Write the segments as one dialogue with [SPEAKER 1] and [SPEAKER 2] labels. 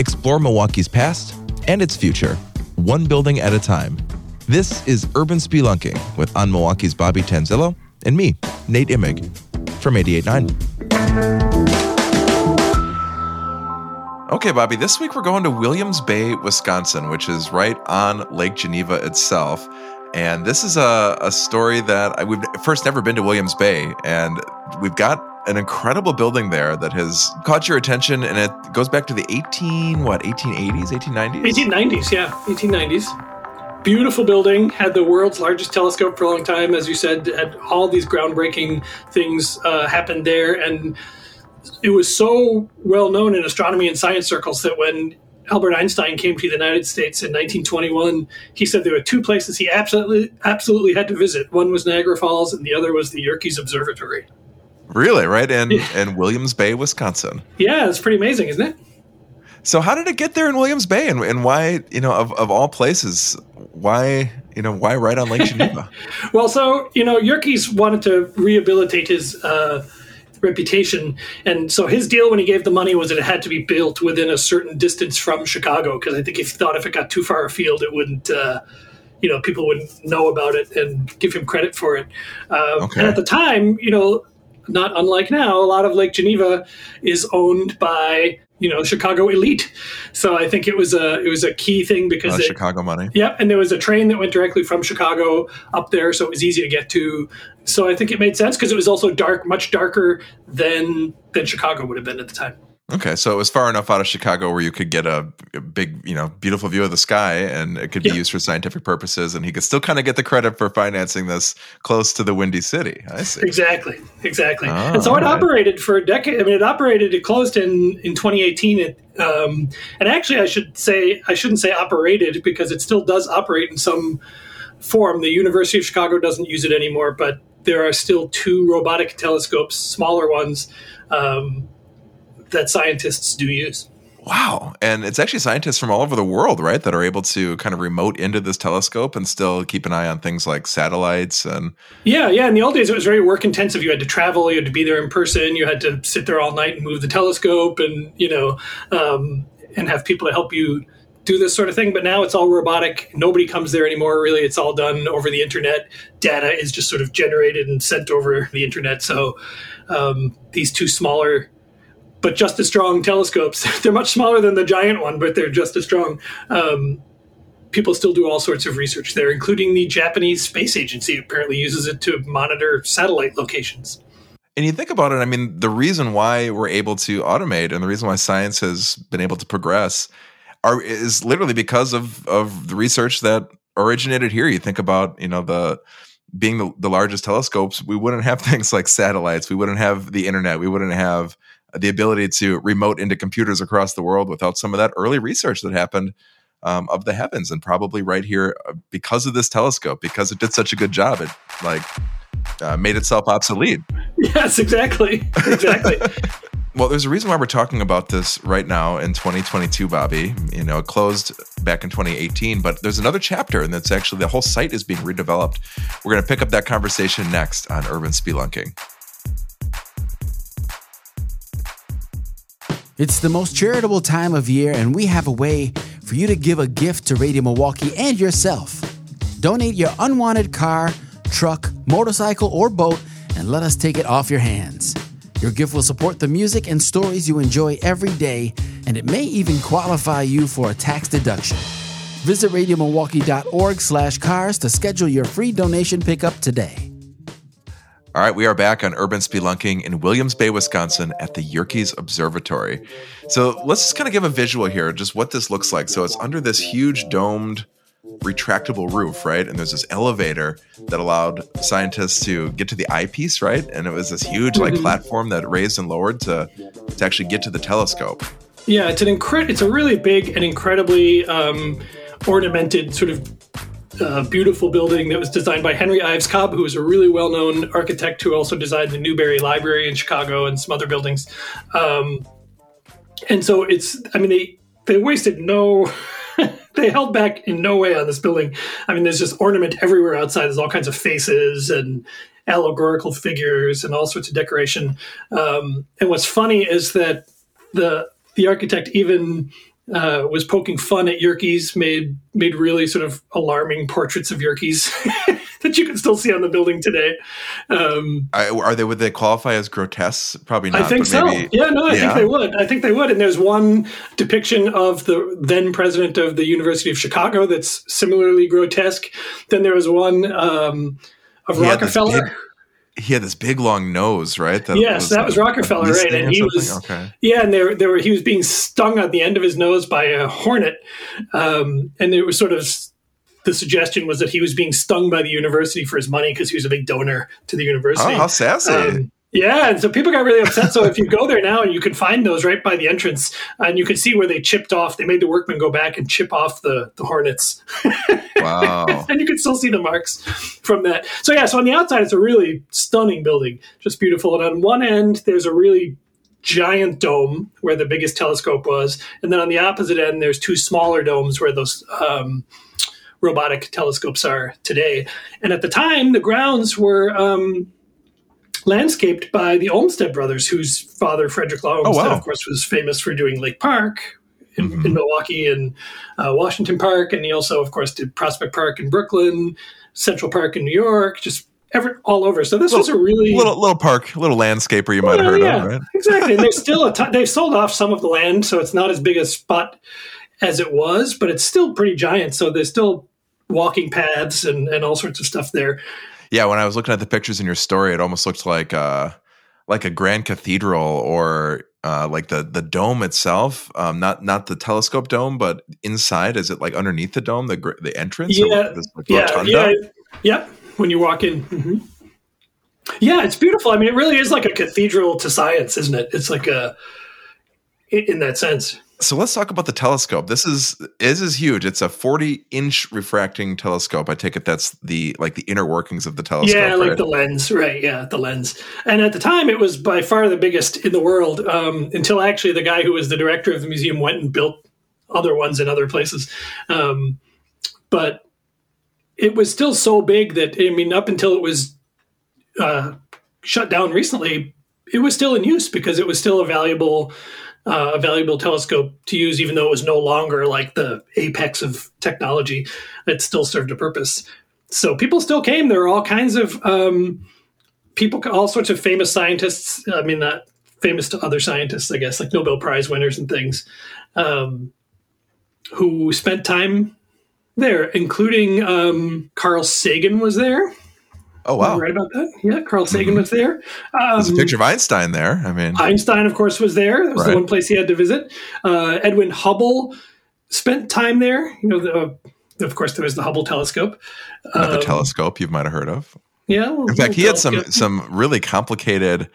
[SPEAKER 1] Explore Milwaukee's past and its future, one building at a time. This is Urban Spelunking with On Milwaukee's Bobby Tanzillo and me, Nate Imig, from 88.9. Okay, Bobby, this week we're going to Williams Bay, Wisconsin, which is right on Lake Geneva itself. And this is a, a story that I, we've first never been to Williams Bay, and we've got an incredible building there that has caught your attention, and it goes back to the 18 what 1880s, 1890s,
[SPEAKER 2] 1890s, yeah, 1890s. Beautiful building, had the world's largest telescope for a long time, as you said, had all these groundbreaking things uh, happened there, and it was so well known in astronomy and science circles that when Albert Einstein came to the United States in 1921, he said there were two places he absolutely absolutely had to visit. One was Niagara Falls, and the other was the Yerkes Observatory.
[SPEAKER 1] Really, right in in Williams Bay, Wisconsin.
[SPEAKER 2] Yeah, it's pretty amazing, isn't it?
[SPEAKER 1] So, how did it get there in Williams Bay, and, and why, you know, of, of all places, why, you know, why right on Lake Geneva?
[SPEAKER 2] well, so you know, Yerkes wanted to rehabilitate his. Uh, reputation. And so his deal when he gave the money was that it had to be built within a certain distance from Chicago because I think he thought if it got too far afield, it wouldn't. Uh, you know, people wouldn't know about it and give him credit for it. Uh, okay. And at the time, you know, not unlike now, a lot of Lake Geneva is owned by you know Chicago elite. So I think it was a it was a key thing because uh,
[SPEAKER 1] it, Chicago money.
[SPEAKER 2] Yep, and there was a train that went directly from Chicago up there, so it was easy to get to. So I think it made sense because it was also dark, much darker than than Chicago would have been at the time.
[SPEAKER 1] Okay, so it was far enough out of Chicago where you could get a, a big, you know, beautiful view of the sky, and it could be yeah. used for scientific purposes, and he could still kind of get the credit for financing this close to the Windy City. I see.
[SPEAKER 2] Exactly, exactly. Oh, and so it right. operated for a decade. I mean, it operated. It closed in in 2018. It, um, and actually, I should say I shouldn't say operated because it still does operate in some form. The University of Chicago doesn't use it anymore, but there are still two robotic telescopes, smaller ones. Um, that scientists do use.
[SPEAKER 1] Wow. And it's actually scientists from all over the world, right, that are able to kind of remote into this telescope and still keep an eye on things like satellites and
[SPEAKER 2] Yeah, yeah. In the old days it was very work intensive. You had to travel, you had to be there in person, you had to sit there all night and move the telescope and, you know, um, and have people to help you do this sort of thing. But now it's all robotic. Nobody comes there anymore, really. It's all done over the internet. Data is just sort of generated and sent over the internet. So um, these two smaller but just as strong telescopes. they're much smaller than the giant one, but they're just as strong. Um, people still do all sorts of research there, including the Japanese Space Agency apparently uses it to monitor satellite locations.
[SPEAKER 1] And you think about it, I mean, the reason why we're able to automate and the reason why science has been able to progress are is literally because of of the research that originated here. You think about, you know, the being the, the largest telescopes, we wouldn't have things like satellites, we wouldn't have the internet, we wouldn't have the ability to remote into computers across the world without some of that early research that happened um, of the heavens and probably right here uh, because of this telescope because it did such a good job. It like uh, made itself obsolete.
[SPEAKER 2] Yes exactly. Exactly.
[SPEAKER 1] Well there's a reason why we're talking about this right now in 2022 bobby you know it closed back in 2018 but there's another chapter and that's actually the whole site is being redeveloped. We're going to pick up that conversation next on urban spelunking
[SPEAKER 3] It's the most charitable time of year, and we have a way for you to give a gift to Radio Milwaukee and yourself. Donate your unwanted car, truck, motorcycle, or boat, and let us take it off your hands. Your gift will support the music and stories you enjoy every day, and it may even qualify you for a tax deduction. Visit radiomilwaukee.org slash cars to schedule your free donation pickup today.
[SPEAKER 1] All right, we are back on Urban Spelunking in Williams Bay, Wisconsin at the Yerkes Observatory. So let's just kind of give a visual here, just what this looks like. So it's under this huge domed retractable roof, right? And there's this elevator that allowed scientists to get to the eyepiece, right? And it was this huge like mm-hmm. platform that raised and lowered to to actually get to the telescope.
[SPEAKER 2] Yeah, it's an incredible. It's a really big and incredibly um, ornamented sort of uh, beautiful building that was designed by Henry Ives Cobb, who was a really well known architect who also designed the Newberry Library in Chicago and some other buildings. Um, and so it's, I mean, they, they wasted no. they held back in no way on this building. I mean, there's just ornament everywhere outside. There's all kinds of faces and allegorical figures and all sorts of decoration. Um, and what's funny is that the the architect even uh, was poking fun at Yerkes, made made really sort of alarming portraits of Yerkes that you can still see on the building today. Um,
[SPEAKER 1] I, are they would they qualify as grotesque? Probably not.
[SPEAKER 2] I think so.
[SPEAKER 1] maybe-
[SPEAKER 2] Yeah, no, I
[SPEAKER 1] Yeah.
[SPEAKER 2] think they would. I think they would. And there's one depiction of the then president of the University of Chicago that's similarly grotesque. Then there was one um, of
[SPEAKER 1] He
[SPEAKER 2] Rockefeller.
[SPEAKER 1] He had this big long nose, right?
[SPEAKER 2] Yes, that was Rockefeller, right? And he was
[SPEAKER 1] okay.
[SPEAKER 2] Yeah, and there, there were, he was being stung on the end of his nose by a hornet, um, and it was sort of the suggestion was that he was being stung by the university for his money because he was a big donor to the university.
[SPEAKER 1] Oh, how sassy!
[SPEAKER 2] Um, yeah, and so people got really upset. So if you go there now, and you can find those right by the entrance, and you can see where they chipped off. They made the workmen go back and chip off the the hornets,
[SPEAKER 1] wow.
[SPEAKER 2] and you can still see the marks from that. So yeah, so on the outside, it's a really stunning building, just beautiful. And on one end, there's a really giant dome where the biggest telescope was, and then on the opposite end, there's two smaller domes where those. Um, robotic telescopes are today and at the time the grounds were um, landscaped by the Olmsted brothers, whose father, Frederick Law Olmsted,
[SPEAKER 1] wow.
[SPEAKER 2] of course, was famous for doing Lake Park in, in Milwaukee and uh, Washington Park. And he also, of course, did Prospect Park in Brooklyn, Central Park in New York, just every, all over. So this was a really
[SPEAKER 1] little little park, little landscaper you might have
[SPEAKER 2] Well,
[SPEAKER 1] heard
[SPEAKER 2] yeah,
[SPEAKER 1] of, right?
[SPEAKER 2] exactly. And there's still a ton, they've sold off some of the land, so it's not as big a spot as it was, but it's still pretty giant. So there's still walking paths and, and all sorts of stuff there.
[SPEAKER 1] Yeah, when I was looking at the pictures in your story, it almost looked like uh like a grand cathedral or uh, like the the dome itself, um, not not the telescope dome, but inside. Is it like underneath the dome, the the entrance?
[SPEAKER 2] Yeah,
[SPEAKER 1] like,
[SPEAKER 2] yeah, yeah, yep. When you walk in, Mhm. yeah, it's beautiful. I mean, it really is like a cathedral to science, isn't it? It's like a in that sense.
[SPEAKER 1] So let's talk about the telescope. This is this is huge. It's a 40 inch refracting telescope. I take it that's the like the inner workings of the telescope.
[SPEAKER 2] yeah, like
[SPEAKER 1] right?
[SPEAKER 2] the lens, right? Yeah, the lens. And at the time, it was by far the biggest in the world. Um, until actually, the guy who was the director of the museum went and built other ones in other places. Um, but it was still so big that I mean, up until it was uh, shut down recently, it was still in use because it was still a valuable. Uh, a valuable telescope to use, even though it was no longer like the apex of technology, it still served a purpose so people still came. There were all kinds of um, people, all sorts of famous scientists. I mean, not famous to other scientists, I guess, like Nobel Prize winners and things, um, who spent time there, including um, Carl Sagan was there.
[SPEAKER 1] Oh wow,
[SPEAKER 2] Right about that? Yeah, Carl Sagan was there. Um,
[SPEAKER 1] there's a picture of Einstein there. I mean,
[SPEAKER 2] Einstein, of course, was there. That was
[SPEAKER 1] Right.
[SPEAKER 2] the one place he had to visit. Uh, Edwin Hubble spent time there. You know, the, of course, there was the Hubble telescope.
[SPEAKER 1] another
[SPEAKER 2] Um,
[SPEAKER 1] telescope you might have heard of.
[SPEAKER 2] Yeah.
[SPEAKER 1] In fact, he had some some really complicated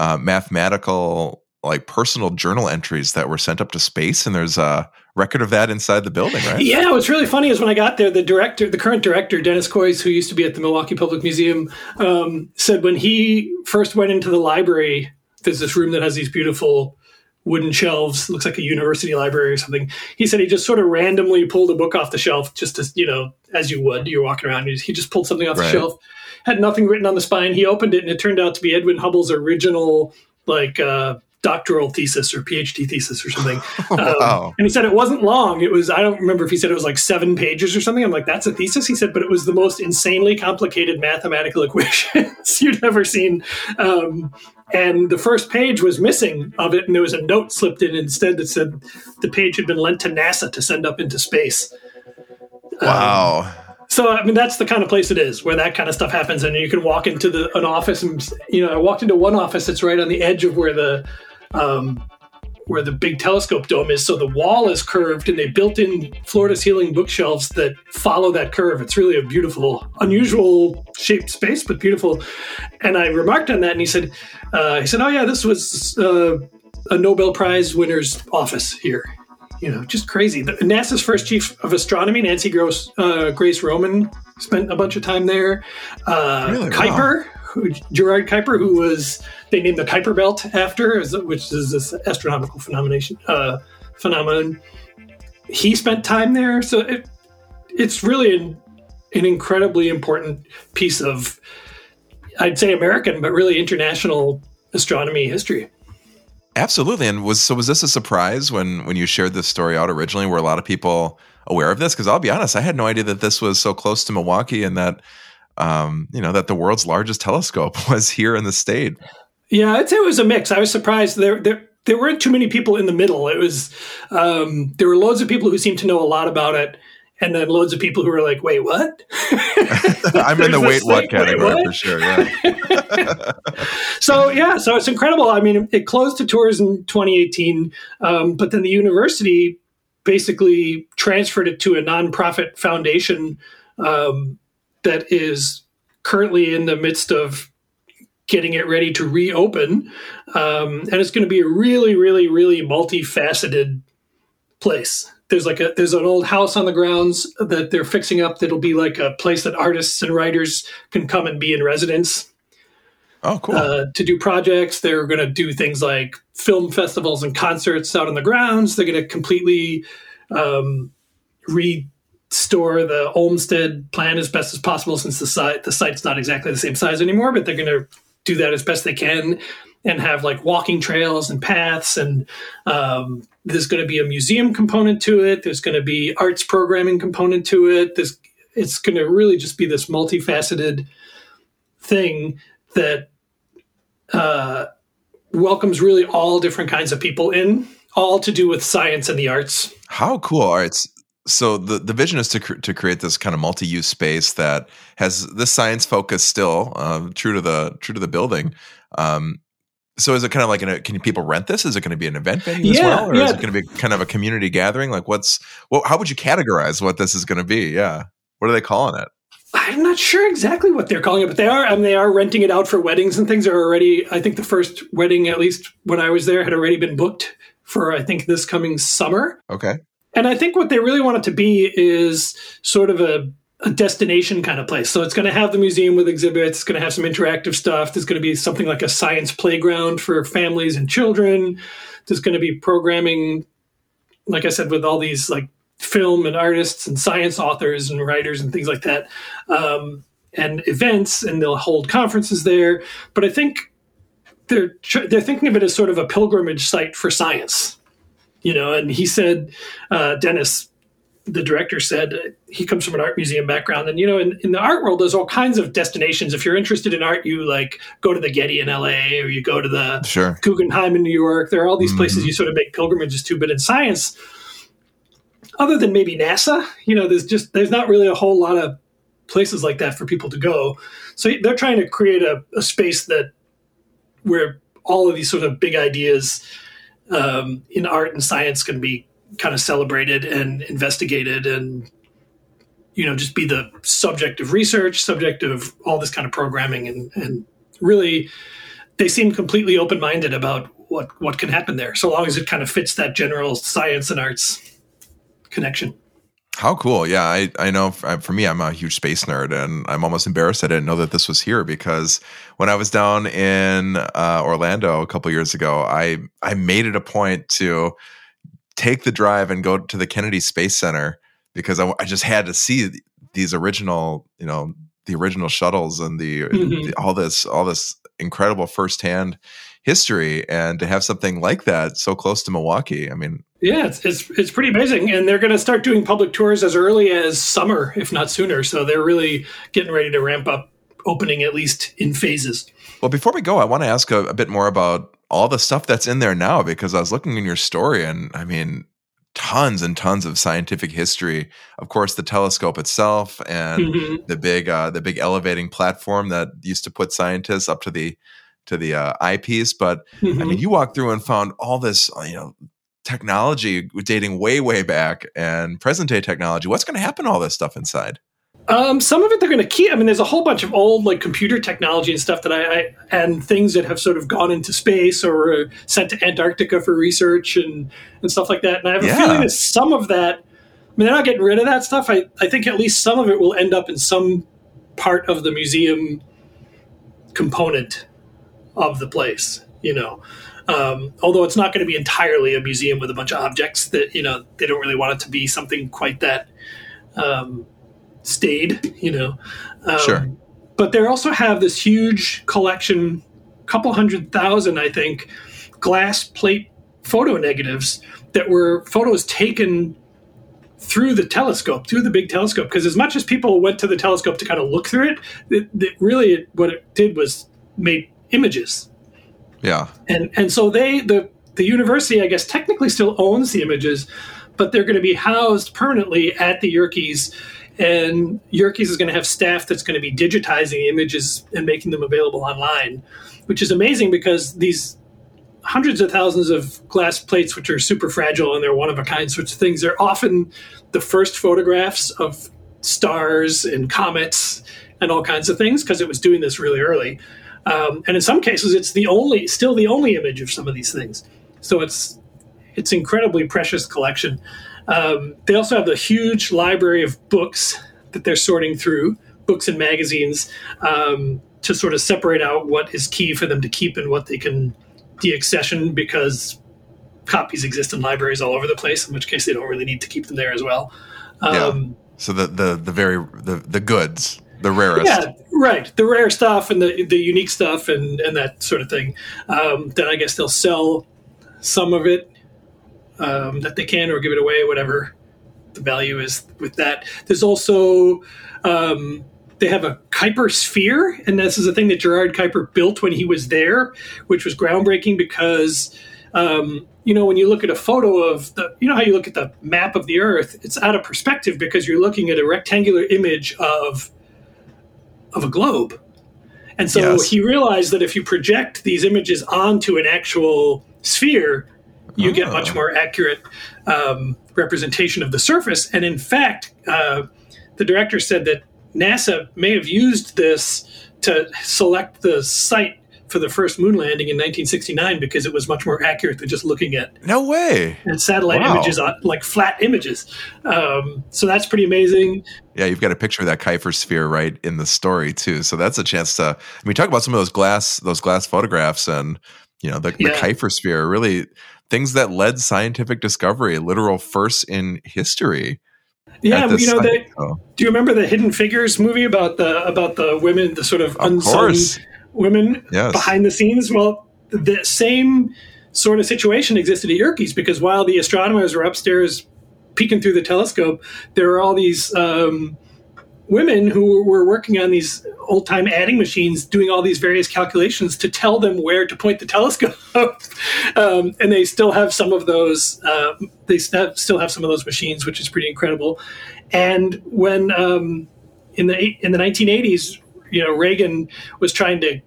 [SPEAKER 1] uh, mathematical, like personal journal entries that were sent up to space, and there's a record of that inside the building, right?
[SPEAKER 2] Yeah, what's really funny is when I got there, the director, the current director, Dennis Kois, who used to be at the Milwaukee Public Museum, um, said when he first went into the library, there's this room that has these beautiful wooden shelves, looks like a university library or something. He said he just sort of randomly pulled a book off the shelf, just to, you know, as you would. You're walking around, he just, he just pulled something off
[SPEAKER 1] Right.
[SPEAKER 2] the shelf, had nothing written on the spine. He opened it, and it turned out to be Edwin Hubble's original, like, uh, doctoral thesis or PhD thesis or something. Um,
[SPEAKER 1] Wow.
[SPEAKER 2] and he said it wasn't long. It was, I don't remember if he said it was like seven pages or something. I'm like, that's a thesis? He said, but it was the most insanely complicated mathematical equations you'd ever seen. Um, and the first page was missing of it, and there was a note slipped in instead that said the page had been lent to NASA to send up into space.
[SPEAKER 1] Wow.
[SPEAKER 2] So I mean, that's the kind of place it is where that kind of stuff happens, and you can walk into the an office, and you know, I walked into one office that's right on the edge of where the um, where the big telescope dome is. So the wall is curved, and they built in floor to ceiling bookshelves that follow that curve. It's really a beautiful, unusual shaped space, but beautiful. And I remarked on that, and he said, uh, he said, oh yeah, this was uh, a Nobel Prize winner's office here you know, just crazy. The, NASA's first chief of astronomy, Nancy Gross, uh, Grace Roman, spent a bunch of time there. Uh,
[SPEAKER 1] Really?
[SPEAKER 2] Kuiper, who, Gerard Kuiper, who was they named the Kuiper Belt after, which is this astronomical phenomenon. Uh, phenomenon. He spent time there, so it, it's really an, an incredibly important piece of, I'd say, American, but really international astronomy history.
[SPEAKER 1] Absolutely. And was so was this a surprise when when you shared this story out originally? Were a lot of people aware of this? Because I'll be honest, I had no idea that this was so close to Milwaukee and that um, you know that the world's largest telescope was here in the state.
[SPEAKER 2] Yeah, I'd say it was a mix. I was surprised there there there weren't too many people in the middle. It was um, there were loads of people who seemed to know a lot about it, and then loads of people who were like, "Wait, what?"
[SPEAKER 1] I'm in the wait what category what? for sure.
[SPEAKER 2] Yeah. so yeah, so it's incredible. I mean, it closed to tours in 2018, um, but then the university basically transferred it to a nonprofit foundation um, that is currently in the midst of getting it ready to reopen. Um, and it's going to be a really, really, really multifaceted place. There's like a there's an old house on the grounds that they're fixing up that'll be like a place that artists and writers can come and be in residence.
[SPEAKER 1] Oh, cool.
[SPEAKER 2] Uh, to do projects. They're going to do things like film festivals and concerts out on the grounds. They're going to completely um, restore the Olmsted plan as best as possible since the site the site's not exactly the same size anymore, but they're going to do that as best they can and have like walking trails and paths and um, there's going to be a museum component to it. There's going to be arts programming component to it. There's, it's going to really just be this multifaceted thing that uh, welcomes really all different kinds of people in all to do with science and the arts.
[SPEAKER 1] How cool right so the, the vision is to cr- to create this kind of multi-use space that has this science focus still uh, true to the true to the building um, so is it kind of like a, can people rent this is it going to be an event venue yeah, as well or yeah. is it going to be kind of a community gathering like what's well how would you categorize what this is going to be yeah what are they calling it
[SPEAKER 2] I'm not sure exactly what they're calling it, but they are. I mean, they are renting it out for weddings and things. Are already. I think the first wedding, at least when I was there, had already been booked for. I think this coming summer.
[SPEAKER 1] Okay.
[SPEAKER 2] And I think what they really want it to be is sort of a, a destination kind of place. So it's going to have the museum with exhibits, it's going to have some interactive stuff. There's going to be something like a science playground for families and children. There's going to be programming, like I said, with all these like film and artists and science authors and writers and things like that. Um, and events, and they'll hold conferences there. But I think they're they're thinking of it as sort of a pilgrimage site for science you know and he said uh, dennis the director said he comes from an art museum background and you know in, in the art world there's all kinds of destinations if you're interested in art you like go to the getty in la or you go to the
[SPEAKER 1] sure.
[SPEAKER 2] guggenheim in new york there are all these mm-hmm. places you sort of make pilgrimages to but in science other than maybe nasa you know there's just there's not really a whole lot of places like that for people to go so they're trying to create a, a space that where all of these sort of big ideas um, in art and science can be kind of celebrated and investigated and you know just be the subject of research subject of all this kind of programming. And and really they seem completely open-minded about what what can happen there so long as it kind of fits that general science and arts connection
[SPEAKER 1] how cool. Yeah, I, I know for me, I'm a huge space nerd and I'm almost embarrassed I didn't know that this was here because when I was down in uh, Orlando a couple years ago, I, I made it a point to take the drive and go to the Kennedy Space Center because I, I just had to see these original, you know, the original shuttles and the, mm-hmm. the all this, all this incredible firsthand history and to have something like that so close to Milwaukee. I mean,
[SPEAKER 2] yeah, it's it's, it's pretty amazing, and they're going to start doing public tours as early as summer, if not sooner. So they're really getting ready to ramp up opening at least in phases.
[SPEAKER 1] Well, before we go, I want to ask a, a bit more about all the stuff that's in there now because I was looking in your story, and I mean, tons and tons of scientific history. Of course, the telescope itself and mm-hmm. the big uh, the big elevating platform that used to put scientists up to the to the uh, eyepiece. But mm-hmm. I mean, you walked through and found all this, uh, you know, technology dating way, way back and present day technology. What's going to happen to all this stuff inside?
[SPEAKER 2] Um, some of it they're going to keep. I mean, there's a whole bunch of old like computer technology and stuff that I, I and things that have sort of gone into space or sent to Antarctica for research and and stuff like that. And I have a yeah. feeling that some of that. I mean, they're not getting rid of that stuff. I I think at least some of it will end up in some part of the museum component of the place. You know, um, although it's not going to be entirely a museum with a bunch of objects that you know they don't really want it to be something quite that um, staid. You know,
[SPEAKER 1] um, sure.
[SPEAKER 2] But they also have this huge collection, couple hundred thousand, I think, glass plate photo negatives that were photos taken through the telescope, through the big telescope. Because as much as people went to the telescope to kind of look through it, it, it really what it did was made images.
[SPEAKER 1] Yeah.
[SPEAKER 2] And and so they the the university, I guess, technically still owns the images, but they're going to be housed permanently at the Yerkes. And Yerkes is going to have staff that's going to be digitizing images and making them available online, which is amazing because these hundreds of thousands of glass plates, which are super fragile and they're one of a kind sorts of things, they're often the first photographs of stars and comets and all kinds of things because it was doing this really early. Um, and in some cases, it's the only, still the only image of some of these things. So it's it's incredibly precious collection. Um, they also have a huge library of books that they're sorting through, books and magazines, um, to sort of separate out what is key for them to keep and what they can deaccession because copies exist in libraries all over the place. In which case, they don't really need to keep them there as well. Um,
[SPEAKER 1] yeah. So the the the very the the goods, the rarest.
[SPEAKER 2] Yeah, right. The rare stuff and the the unique stuff and and that sort of thing. Um, then I guess they'll sell some of it um, that they can or give it away, whatever the value is with that. There's also um, they have a Kuiper sphere, and this is a thing that Gerard Kuiper built when he was there, which was groundbreaking because um, you know when you look at a photo of the you know how you look at the map of the Earth, it's out of perspective because you're looking at a rectangular image of of a globe. And so yes. he realized that if you project these images onto an actual sphere, you oh. get much ah. more accurate um, representation of the surface. And in fact, uh, the director said that NASA may have used this to select the site for the first moon landing in 1969 because it was much more accurate than just looking at
[SPEAKER 1] no way
[SPEAKER 2] and satellite wow. images on like flat images. Um, so that's pretty amazing.
[SPEAKER 1] Yeah, you've got a picture of that Kuiper sphere right in the story too. So that's a chance to. I mean, talk about some of those glass those glass photographs and you know the, yeah. the Kuiper sphere really things that led scientific discovery, literal first in history.
[SPEAKER 2] Yeah, you know, the, do you remember the Hidden Figures movie about the about the women, the sort of, of unsung course. Women yes. behind the scenes? Well, the same sort of situation existed at Yerkes because while the astronomers were upstairs peeking through the telescope, there were all these um, women who were working on these old time adding machines doing all these various calculations to tell them where to point the telescope um, and they still have some of those uh, they still have some of those machines which is pretty incredible and when um, in the in the 1980s you know reagan was trying to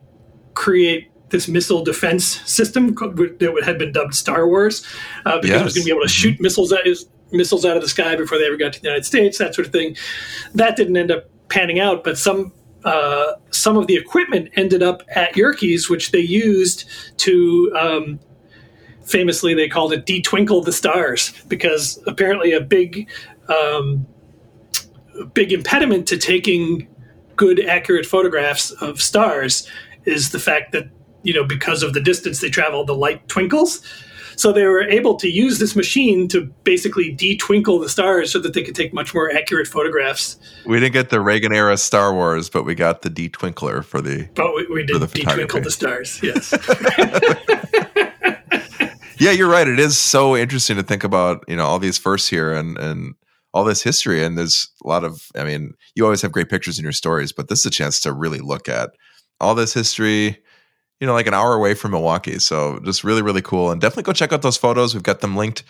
[SPEAKER 2] create this missile defense system that had been dubbed Star Wars uh, because yes. it was going to be able to shoot mm-hmm. missiles at his, missiles out of the sky before they ever got to the United States, that sort of thing. That didn't end up panning out, but some uh, some of the equipment ended up at Yerkes, which they used to. Um, famously, they called it "detwinkle the stars" because apparently a big, um, big impediment to taking good, accurate photographs of stars is the fact that you know because of the distance they travel, the light twinkles. So they were able to use this machine to basically detwinkle the stars so that they could take much more accurate photographs.
[SPEAKER 1] We didn't get the Reagan era Star Wars, but we got the detwinkler for the.
[SPEAKER 2] But we, we did the detwinkle the stars. Yes.
[SPEAKER 1] yeah, you're right. It is so interesting to think about you know all these firsts here and and all this history and there's a lot of i mean you always have great pictures in your stories but this is a chance to really look at all this history you know, like an hour away from Milwaukee. So just really, really cool. And definitely go check out those photos. We've got them linked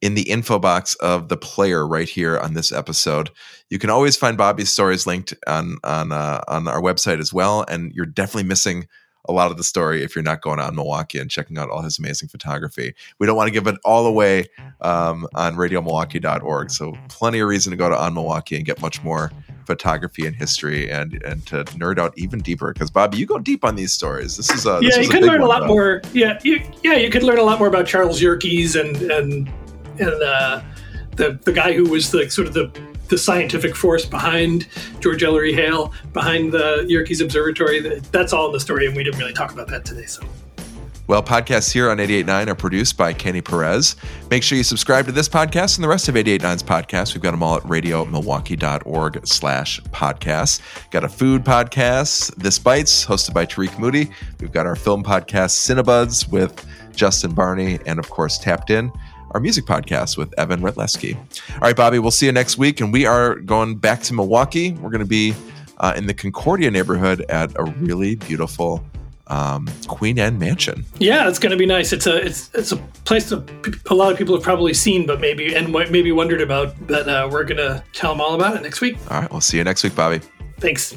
[SPEAKER 1] in the info box of the player right here on this episode. You can always find Bobby's stories linked on on uh, on our website as well. And you're definitely missing a lot of the story if you're not going on Milwaukee and checking out all his amazing photography. We don't want to give it all away um, on radiomilwaukee.org. So plenty of reason to go to On Milwaukee and get much more photography and history and and to nerd out even deeper because Bobby, you go deep on these stories. This is a this
[SPEAKER 2] yeah,
[SPEAKER 1] you
[SPEAKER 2] could learn a lot more. Yeah, you, yeah, you could learn a lot more about Charles Yerkes and and and uh, the the guy who was the sort of the the scientific force behind George Ellery Hale, behind the Yerkes Observatory. That's all in the story, and we didn't really talk about that today. So
[SPEAKER 1] Well, podcasts here on 88.9 are produced by Kenny Perez. Make sure you subscribe to this podcast and the rest of 88.9's podcasts. We've got them all at radiomilwaukee.org slash podcasts. Got a food podcast, This Bites, hosted by Tarik Moody. We've got our film podcast, Cinebuds, with Justin Barney, and of course, Tapped In our music podcast with Evan Rytlewski. All right, Bobby, we'll see you next week. And we are going back to Milwaukee. We're going to be uh, in the Concordia neighborhood at a really beautiful um, Queen Anne Mansion.
[SPEAKER 2] Yeah, it's going to be nice. It's a it's it's a place that a lot of people have probably seen, but maybe and maybe wondered about. But uh, we're going to tell them all about it next week.
[SPEAKER 1] All right, we'll see you next week, Bobby.
[SPEAKER 2] Thanks.